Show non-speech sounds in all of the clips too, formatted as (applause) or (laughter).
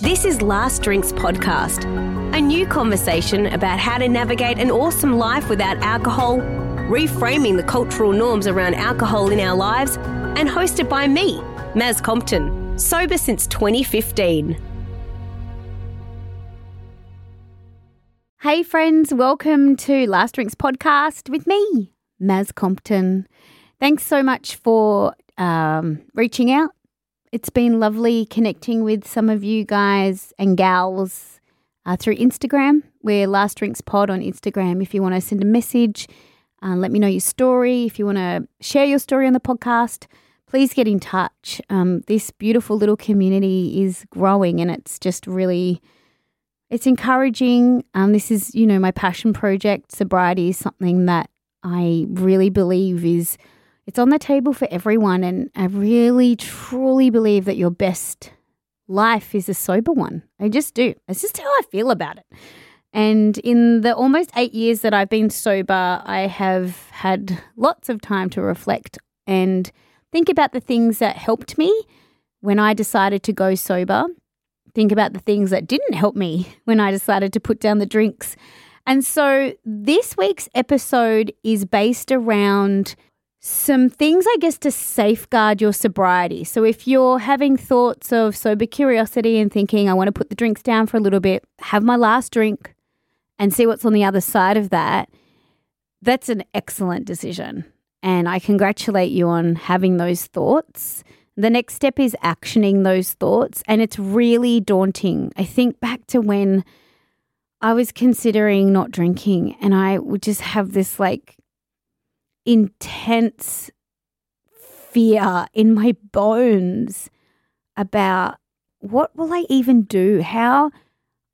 This is Last Drinks Podcast, a new conversation about how to navigate an awesome life without alcohol, reframing the cultural norms around alcohol in our lives, and hosted by me, Maz Compton, sober since 2015. Hey, friends, welcome to Last Drinks Podcast with me, Maz Compton. Thanks so much for um, reaching out it's been lovely connecting with some of you guys and gals uh, through Instagram. We're Last Drinks Pod on Instagram. If you want to send a message, uh, let me know your story. If you want to share your story on the podcast, please get in touch. Um, this beautiful little community is growing and it's just really it's encouraging. Um, this is, you know, my passion project. Sobriety is something that I really believe is it's on the table for everyone. And I really, truly believe that your best life is a sober one. I just do. It's just how I feel about it. And in the almost eight years that I've been sober, I have had lots of time to reflect and think about the things that helped me when I decided to go sober. Think about the things that didn't help me (laughs) when I decided to put down the drinks. And so this week's episode is based around some things, I guess, to safeguard your sobriety. So, if you're having thoughts of sober curiosity and thinking, I want to put the drinks down for a little bit, have my last drink and see what's on the other side of that, that's an excellent decision. And I congratulate you on having those thoughts. The next step is actioning those thoughts. And it's really daunting. I think back to when I was considering not drinking and I would just have this like intense fear in my bones about what will I even do? How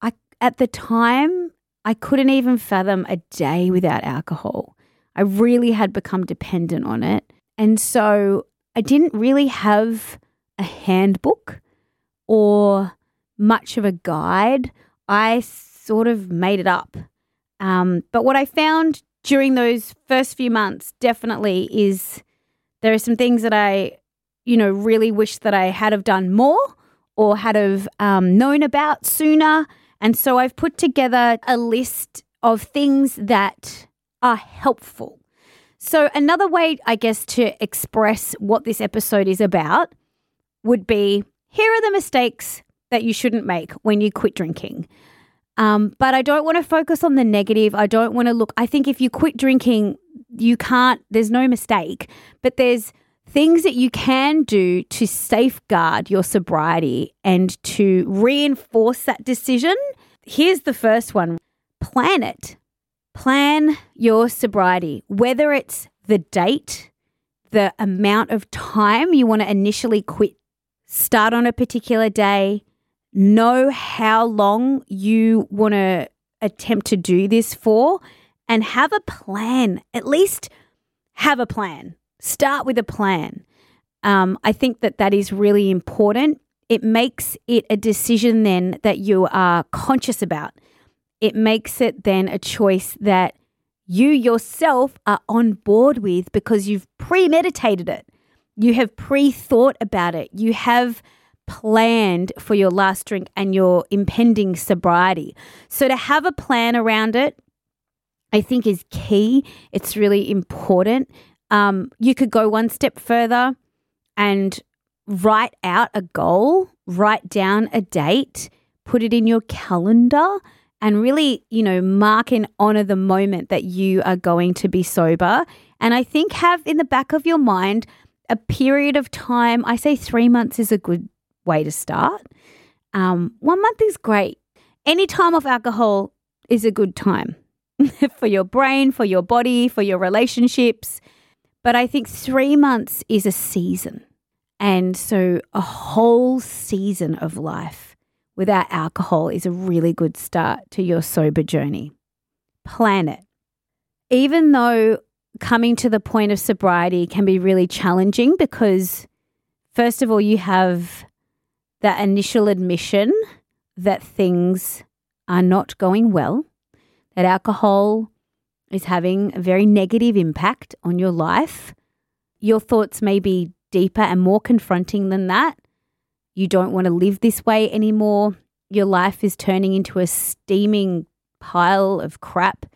I at the time I couldn't even fathom a day without alcohol. I really had become dependent on it. And so I didn't really have a handbook or much of a guide. I sort of made it up. Um, but what I found during those first few months definitely is there are some things that I, you know, really wish that I had have done more or had have um, known about sooner. And so I've put together a list of things that are helpful. So another way, I guess, to express what this episode is about would be here are the mistakes that you shouldn't make when you quit drinking. Um, but I don't want to focus on the negative. I don't want to look. I think if you quit drinking, you can't, there's no mistake, but there's things that you can do to safeguard your sobriety and to reinforce that decision. Here's the first one plan it. Plan your sobriety, whether it's the date, the amount of time you want to initially quit, start on a particular day, know how long you want to attempt to do this for and have a plan. At least have a plan. Start with a plan. Um, I think that that is really important. It makes it a decision then that you are conscious about. It makes it then a choice that you yourself are on board with because you've premeditated it. You have pre thought about it. You have planned for your last drink and your impending sobriety. So to have a plan around it, I think is key. It's really important. Um, you could go one step further and write out a goal, write down a date, put it in your calendar, and really, you know, mark and honor the moment that you are going to be sober. And I think have in the back of your mind a period of time. I say three months is a good way to start. Um, one month is great. Any time off alcohol is a good time (laughs) for your brain, for your body, for your relationships. But I think three months is a season. And so a whole season of life without alcohol is a really good start to your sober journey. Plan it. Even though coming to the point of sobriety can be really challenging because, first of all, you have that initial admission that things are not going well, that alcohol is having a very negative impact on your life. Your thoughts may be deeper and more confronting than that. You don't want to live this way anymore. Your life is turning into a steaming pile of crap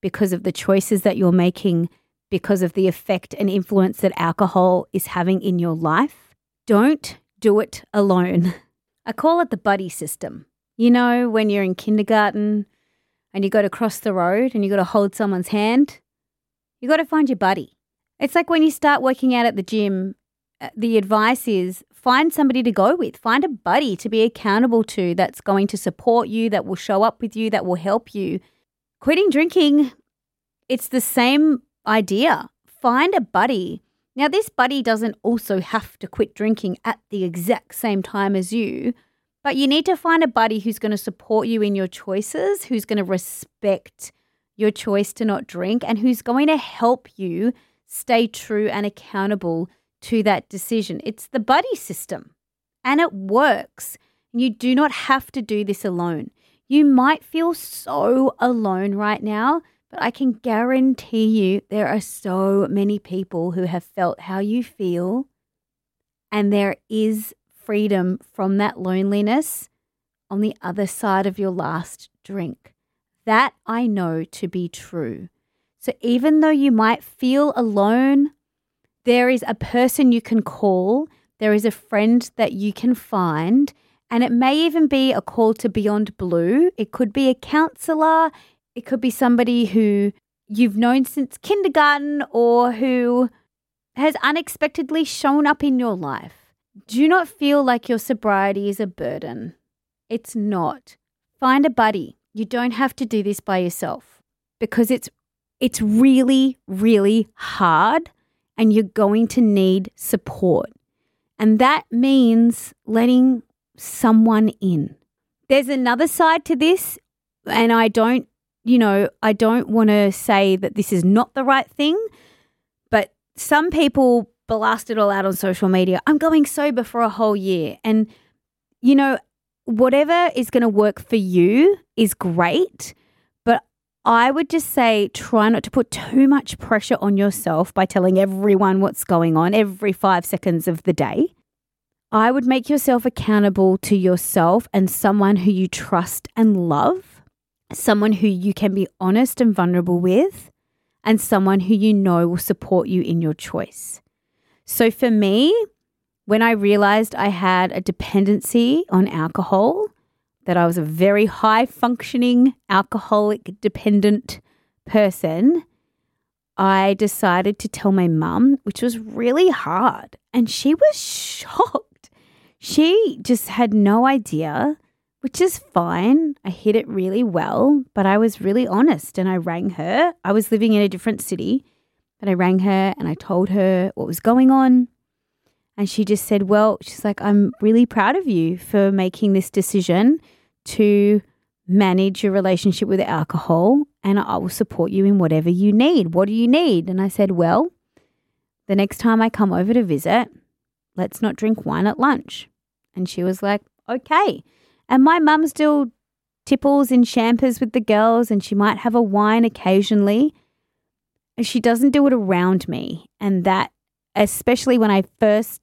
because of the choices that you're making, because of the effect and influence that alcohol is having in your life. Don't do it alone. I call it the buddy system. You know, when you're in kindergarten and you got to cross the road and you got to hold someone's hand, you got to find your buddy. It's like when you start working out at the gym, uh, the advice is find somebody to go with, find a buddy to be accountable to that's going to support you, that will show up with you, that will help you. Quitting drinking, it's the same idea. Find a buddy. Now, this buddy doesn't also have to quit drinking at the exact same time as you but you need to find a buddy who's going to support you in your choices, who's going to respect your choice to not drink, and who's going to help you stay true and accountable to that decision. It's the buddy system and it works. You do not have to do this alone. You might feel so alone right now, but I can guarantee you there are so many people who have felt how you feel, and there is freedom from that loneliness on the other side of your last drink. That I know to be true. So even though you might feel alone, there is a person you can call, there is a friend that you can find, and it may even be a call to Beyond Blue. It could be a counselor, it could be somebody who you've known since kindergarten or who has unexpectedly shown up in your life. Do not feel like your sobriety is a burden. It's not. Find a buddy. You don't have to do this by yourself because it's it's really really hard and you're going to need support. And that means letting someone in. There's another side to this and I don't, you know, I don't want to say that this is not the right thing, but some people blast it all out on social media. I'm going sober for a whole year. And, you know, whatever is going to work for you is great. But I would just say try not to put too much pressure on yourself by telling everyone what's going on every five seconds of the day. I would make yourself accountable to yourself and someone who you trust and love, someone who you can be honest and vulnerable with, and someone who you know will support you in your choice. So for me, when I realized I had a dependency on alcohol, that I was a very high functioning alcoholic dependent person, I decided to tell my mum, which was really hard. And she was shocked. She just had no idea, which is fine. I hid it really well, but I was really honest and I rang her. I was living in a different city but I rang her and I told her what was going on. And she just said, Well, she's like, I'm really proud of you for making this decision to manage your relationship with alcohol and I will support you in whatever you need. What do you need? And I said, Well, the next time I come over to visit, let's not drink wine at lunch. And she was like, Okay. And my mum still tipples in champers with the girls and she might have a wine occasionally she doesn't do it around me. And that, especially when I first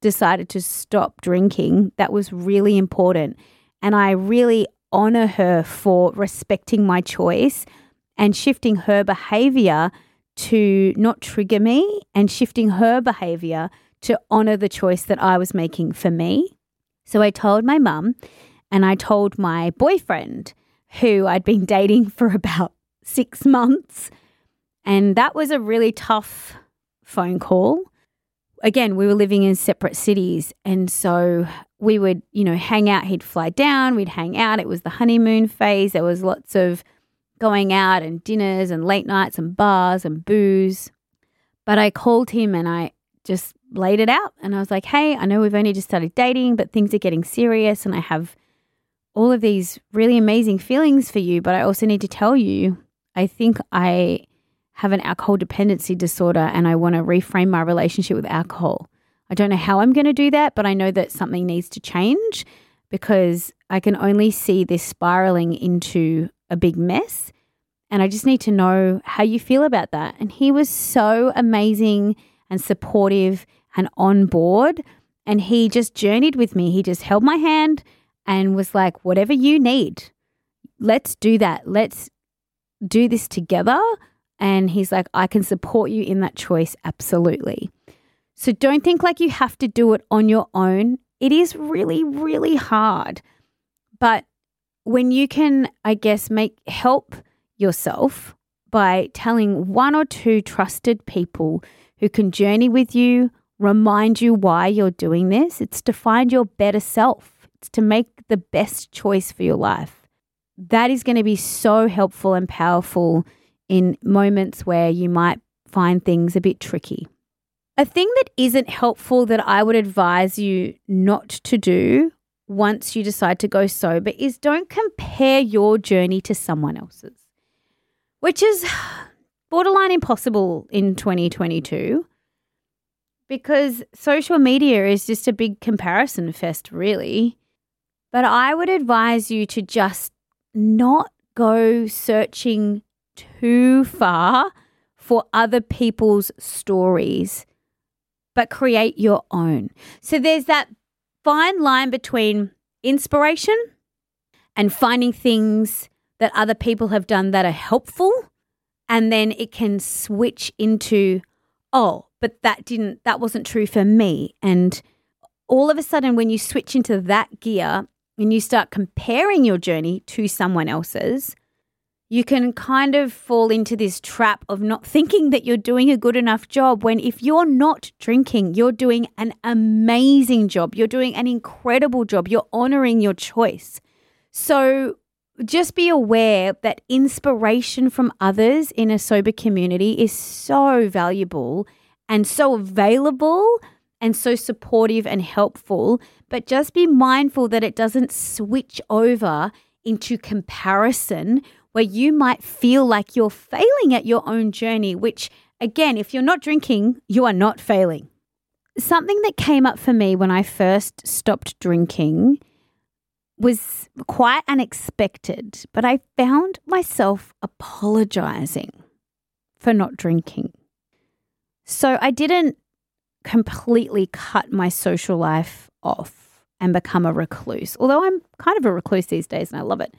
decided to stop drinking, that was really important. And I really honor her for respecting my choice and shifting her behavior to not trigger me and shifting her behavior to honor the choice that I was making for me. So I told my mum and I told my boyfriend, who I'd been (laughs) dating for about six months, and that was a really tough phone call. Again, we were living in separate cities. And so we would, you know, hang out. He'd fly down, we'd hang out. It was the honeymoon phase. There was lots of going out and dinners and late nights and bars and booze. But I called him and I just laid it out. And I was like, hey, I know we've only just started dating, but things are getting serious. And I have all of these really amazing feelings for you, but I also need to tell you, I think I have an alcohol dependency disorder and I want to reframe my relationship with alcohol. I don't know how I'm going to do that, but I know that something needs to change because I can only see this spiraling into a big mess. And I just need to know how you feel about that. And he was so amazing and supportive and on board. And he just journeyed with me. He just held my hand and was like, whatever you need, let's do that. Let's do this together. And he's like, I can support you in that choice. Absolutely. So don't think like you have to do it on your own. It is really, really hard. But when you can, I guess, make help yourself by telling one or two trusted people who can journey with you, remind you why you're doing this, it's to find your better self, to make the best choice for your life. That is going to be so helpful and powerful in moments where you might find things a bit tricky. A thing that isn't helpful that I would advise you not to do once you decide to go sober is don't compare your journey to someone else's, which is borderline impossible in 2022 because social media is just a big comparison fest, really. But I would advise you to just not go searching too far for other people's stories, but create your own. So there's that fine line between inspiration and finding things that other people have done that are helpful. And then it can switch into, oh, but that didn't, that wasn't true for me. And all of a sudden, when you switch into that gear and you start comparing your journey to someone else's, you can kind of fall into this trap of not thinking that you're doing a good enough job when if you're not drinking, you're doing an amazing job. You're doing an incredible job. You're honoring your choice. So just be aware that inspiration from others in a sober community is so valuable and so available and so supportive and helpful. But just be mindful that it doesn't switch over into comparison where you might feel like you're failing at your own journey, which, again, if you're not drinking, you are not failing. Something that came up for me when I first stopped drinking was quite unexpected, but I found myself apologizing for not drinking. So I didn't completely cut my social life off and become a recluse, although I'm kind of a recluse these days and I love it.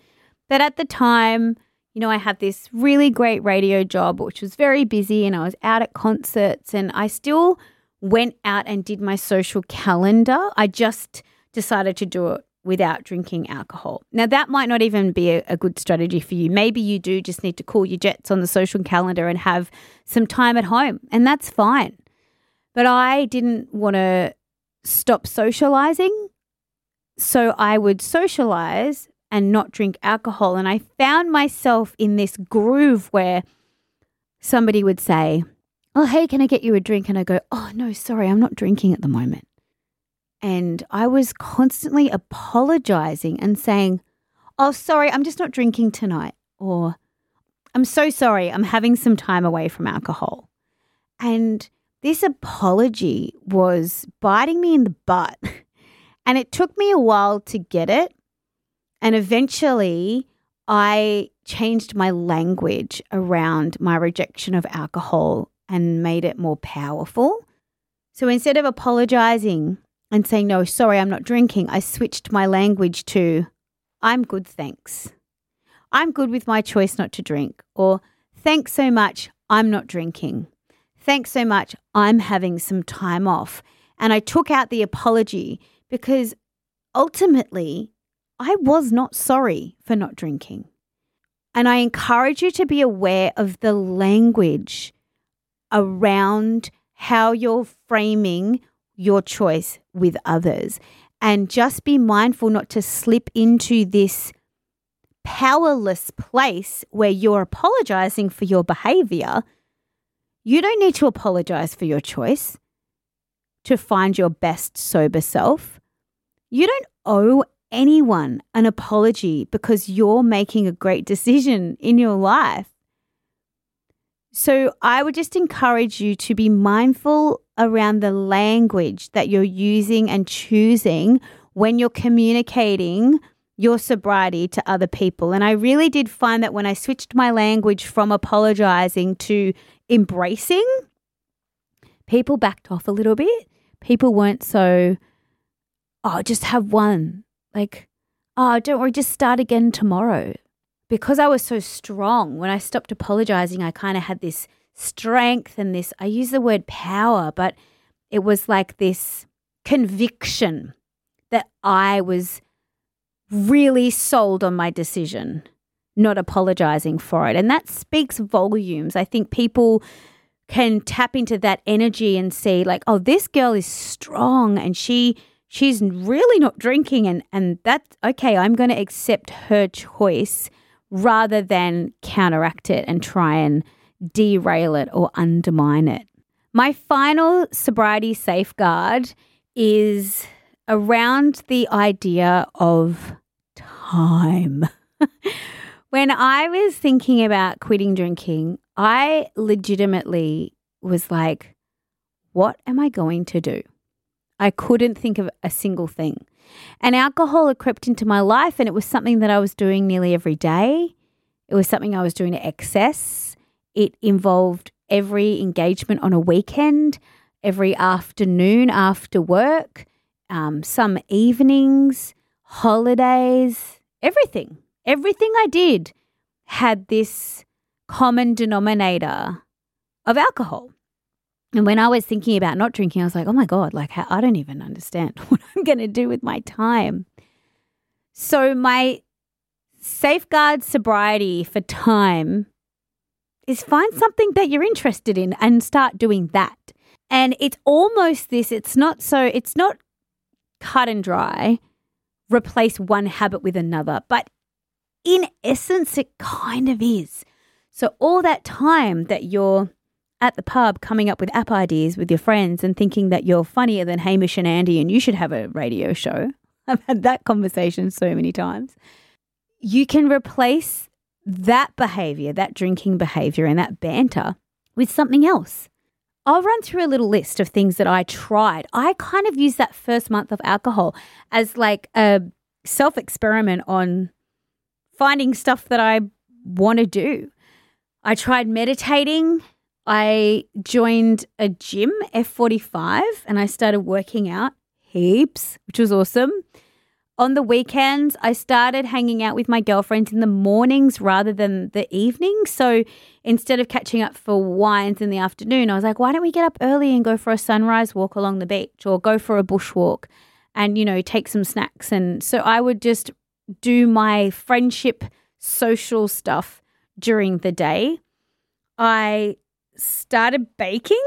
But at the time, you know, I had this really great radio job, which was very busy, and I was out at concerts, and I still went out and did my social calendar. I just decided to do it without drinking alcohol. Now, that might not even be a, a, good strategy for you. Maybe you do just need to call your jets on the social calendar and have some time at home, and that's fine. But I didn't want to stop socializing. So I would socialize and not drink alcohol. And I found myself in this groove where somebody would say, Oh, hey, can I get you a drink? And I go, Oh, no, sorry, I'm not drinking at the moment. And I was constantly apologizing and saying, Oh, sorry, I'm just not drinking tonight. Or, I'm so sorry, I'm having some time away from alcohol. And this apology was biting me in the butt. (laughs) And it took me a while to get it. And eventually, I changed my language around my rejection of alcohol and made it more powerful. So instead of apologizing and saying, no, sorry, I'm not drinking, I switched my language to, I'm good, thanks. I'm good with my choice not to drink. Or, thanks so much, I'm not drinking. Thanks so much, I'm having some time off. And I took out the apology because ultimately, I was not sorry for not drinking. And I encourage you to be aware of the language around how you're framing your choice with others. And just be mindful not to slip into this powerless place where you're apologizing for your behavior. You don't need to apologize for your choice to find your best sober self. You don't owe anyone an apology because you're making a great decision in your life. So I would just encourage you to be mindful around the language that you're using and choosing when you're communicating your sobriety to other people. And I really did find that when I switched my language from apologizing to embracing, people backed off a little bit. People weren't so, oh, just have one. Like, oh, don't worry, just start again tomorrow. Because I was so strong, when I stopped apologizing, I kind of had this strength and this, I use the word power, but it was like this conviction that I was really sold on my decision, not apologizing for it. And that speaks volumes. I think people can tap into that energy and see like, oh, this girl is strong and she she's really not drinking and and that's okay, I'm going to accept her choice rather than counteract it and try and derail it or undermine it. My final sobriety safeguard is around the idea of time. (laughs) when I was thinking about quitting drinking, I legitimately was like, what am I going to do? I couldn't think of a single thing. And alcohol had crept into my life, and it was something that I was doing nearly every day. It was something I was doing to excess. It involved every engagement on a weekend, every afternoon after work, um, some evenings, holidays, everything. Everything I did had this common denominator of alcohol. And when I was thinking about not drinking, I was like, oh my God, like, I don't even understand (laughs) what I'm going to do with my time. So, my safeguard sobriety for time is find something that you're interested in and start doing that. And it's almost this, it's not so, it's not cut and dry, replace one habit with another, but in essence, it kind of is. So, all that time that you're at the pub coming up with app ideas with your friends and thinking that you're funnier than Hamish and Andy and you should have a radio show, (laughs) I've had that conversation so many times you can replace that behavior, that drinking behavior, and that banter with something else. I'll run through a little list of things that I tried. I kind of used that first month of alcohol as like a self experiment on finding stuff that I want to do. I tried meditating. I joined a gym, F45, and I started working out heaps, which was awesome on the weekends, I started hanging out with my girlfriends in the mornings rather than the evenings. So instead of catching up for wines in the afternoon, I was like, why don't we get up early and go for a sunrise walk along the beach or go for a bush walk and, you know, take some snacks? And so I would just do my friendship social stuff during the day. I started baking.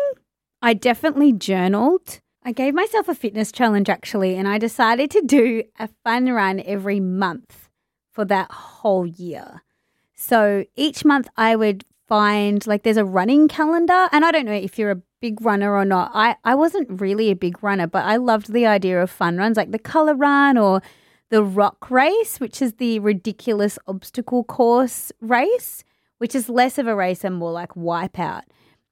I definitely journaled. I gave myself a fitness challenge actually, and I decided to do a fun run every month for that whole year. So each month I would find like there's a running calendar, and I don't know if you're a big runner or not. I, I wasn't really a big runner, but I loved the idea of fun runs like the color run or the rock race, which is the ridiculous obstacle course race, which is less of a race and more like wipeout.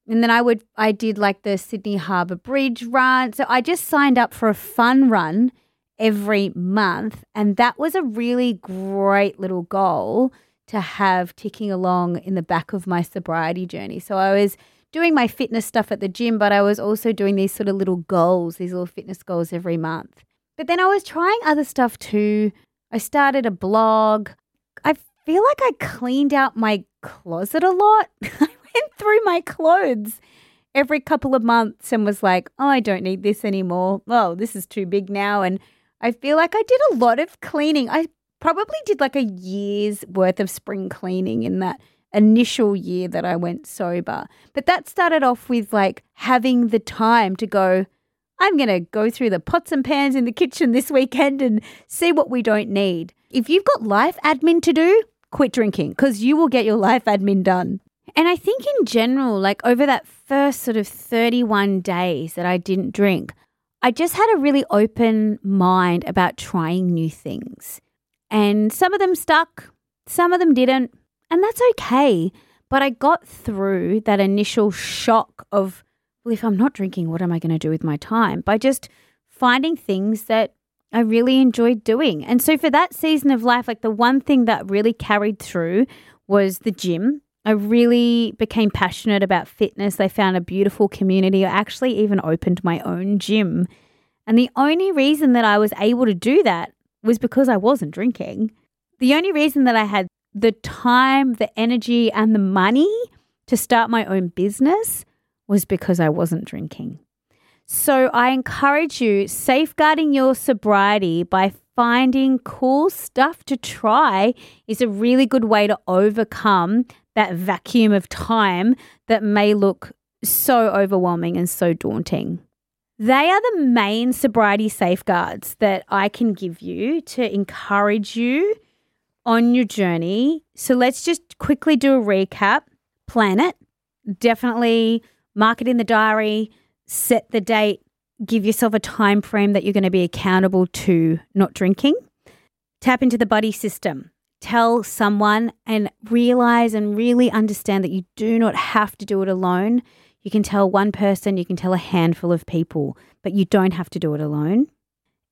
And then I would I did like the Sydney Harbour Bridge run. So I just signed up for a fun run every month and that was a really great little goal to have ticking along in the back of my sobriety journey. So I was doing my fitness stuff at the gym, but I was also doing these sort of little goals, these little fitness goals every month. But then I was trying other stuff too. I started a blog. I feel like I cleaned out my closet a lot. (laughs) I went through my clothes every couple of months and was like, oh, I don't need this anymore. Oh, this is too big now. And I feel like I did a lot of cleaning. I probably did like a year's worth of spring cleaning in that initial year that I went sober. But that started off with like having the time to go, I'm going to go through the pots and pans in the kitchen this weekend and see what we don't need. If you've got life admin to do, quit drinking because you will get your life admin done. And I think in general, like over that first sort of 31 days that I didn't drink, I just had a really open mind about trying new things. And some of them stuck, some of them didn't, and that's okay. But I got through that initial shock of, well, if I'm not drinking, what am I going to do with my time? By just finding things that I really enjoyed doing. And so for that season of life, like the one thing that really carried through was the gym. I really became passionate about fitness. I found a beautiful community. I actually even opened my own gym. And the only reason that I was able to do that was because I wasn't drinking. The only reason that I had the time, the energy, and the money to start my own business was because I wasn't drinking. So I encourage you safeguarding your sobriety by finding cool stuff to try is a really good way to overcome that vacuum of time that may look so overwhelming and so daunting. They are the main sobriety safeguards that I can give you to encourage you on your journey. So let's just quickly do a recap. Plan it. Definitely mark it in the diary, set the date, give yourself a time frame that you're going to be accountable to not drinking. Tap into the buddy system. Tell someone and realize and really understand that you do not have to do it alone. You can tell one person, you can tell a handful of people, but you don't have to do it alone.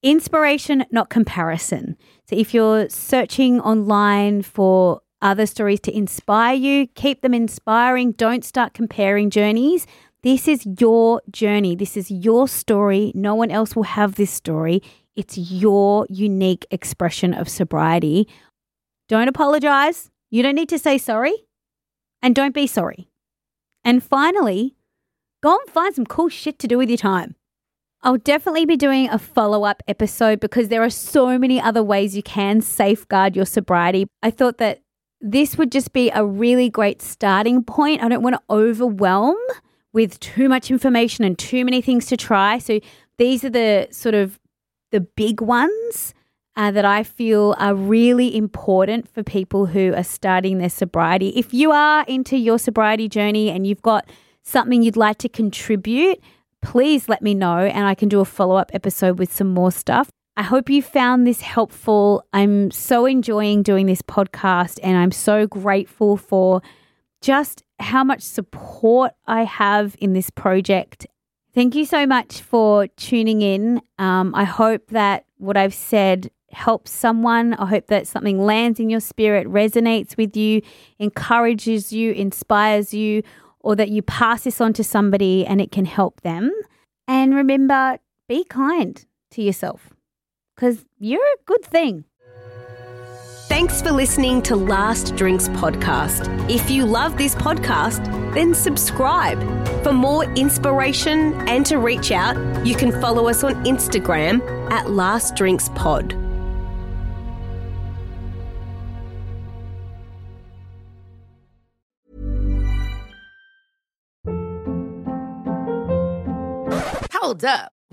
Inspiration, not comparison. So if you're searching online for other stories to inspire you, keep them inspiring. Don't start comparing journeys. This is your journey. This is your story. No one else will have this story. It's your unique expression of sobriety. Don't apologize. You don't need to say sorry. And don't be sorry. And finally, go and find some cool shit to do with your time. I'll definitely be doing a follow up episode because there are so many other ways you can safeguard your sobriety. I thought that this would just be a really great starting point. I don't want to overwhelm with too much information and too many things to try. So these are the sort of the big ones uh, that I feel are really important for people who are starting their sobriety. If you are into your sobriety journey and you've got something you'd like to contribute, please let me know and I can do a follow up episode with some more stuff. I hope you found this helpful. I'm so enjoying doing this podcast and I'm so grateful for just how much support I have in this project. Thank you so much for tuning in. Um, I hope that what I've said helps someone. I hope that something lands in your spirit, resonates with you, encourages you, inspires you, or that you pass this on to somebody and it can help them. And remember, be kind to yourself because you're a good thing. Thanks for listening to Last Drinks Podcast. If you love this podcast, then subscribe. For more inspiration and to reach out, you can follow us on Instagram at Last Drinks Pod. Hold up.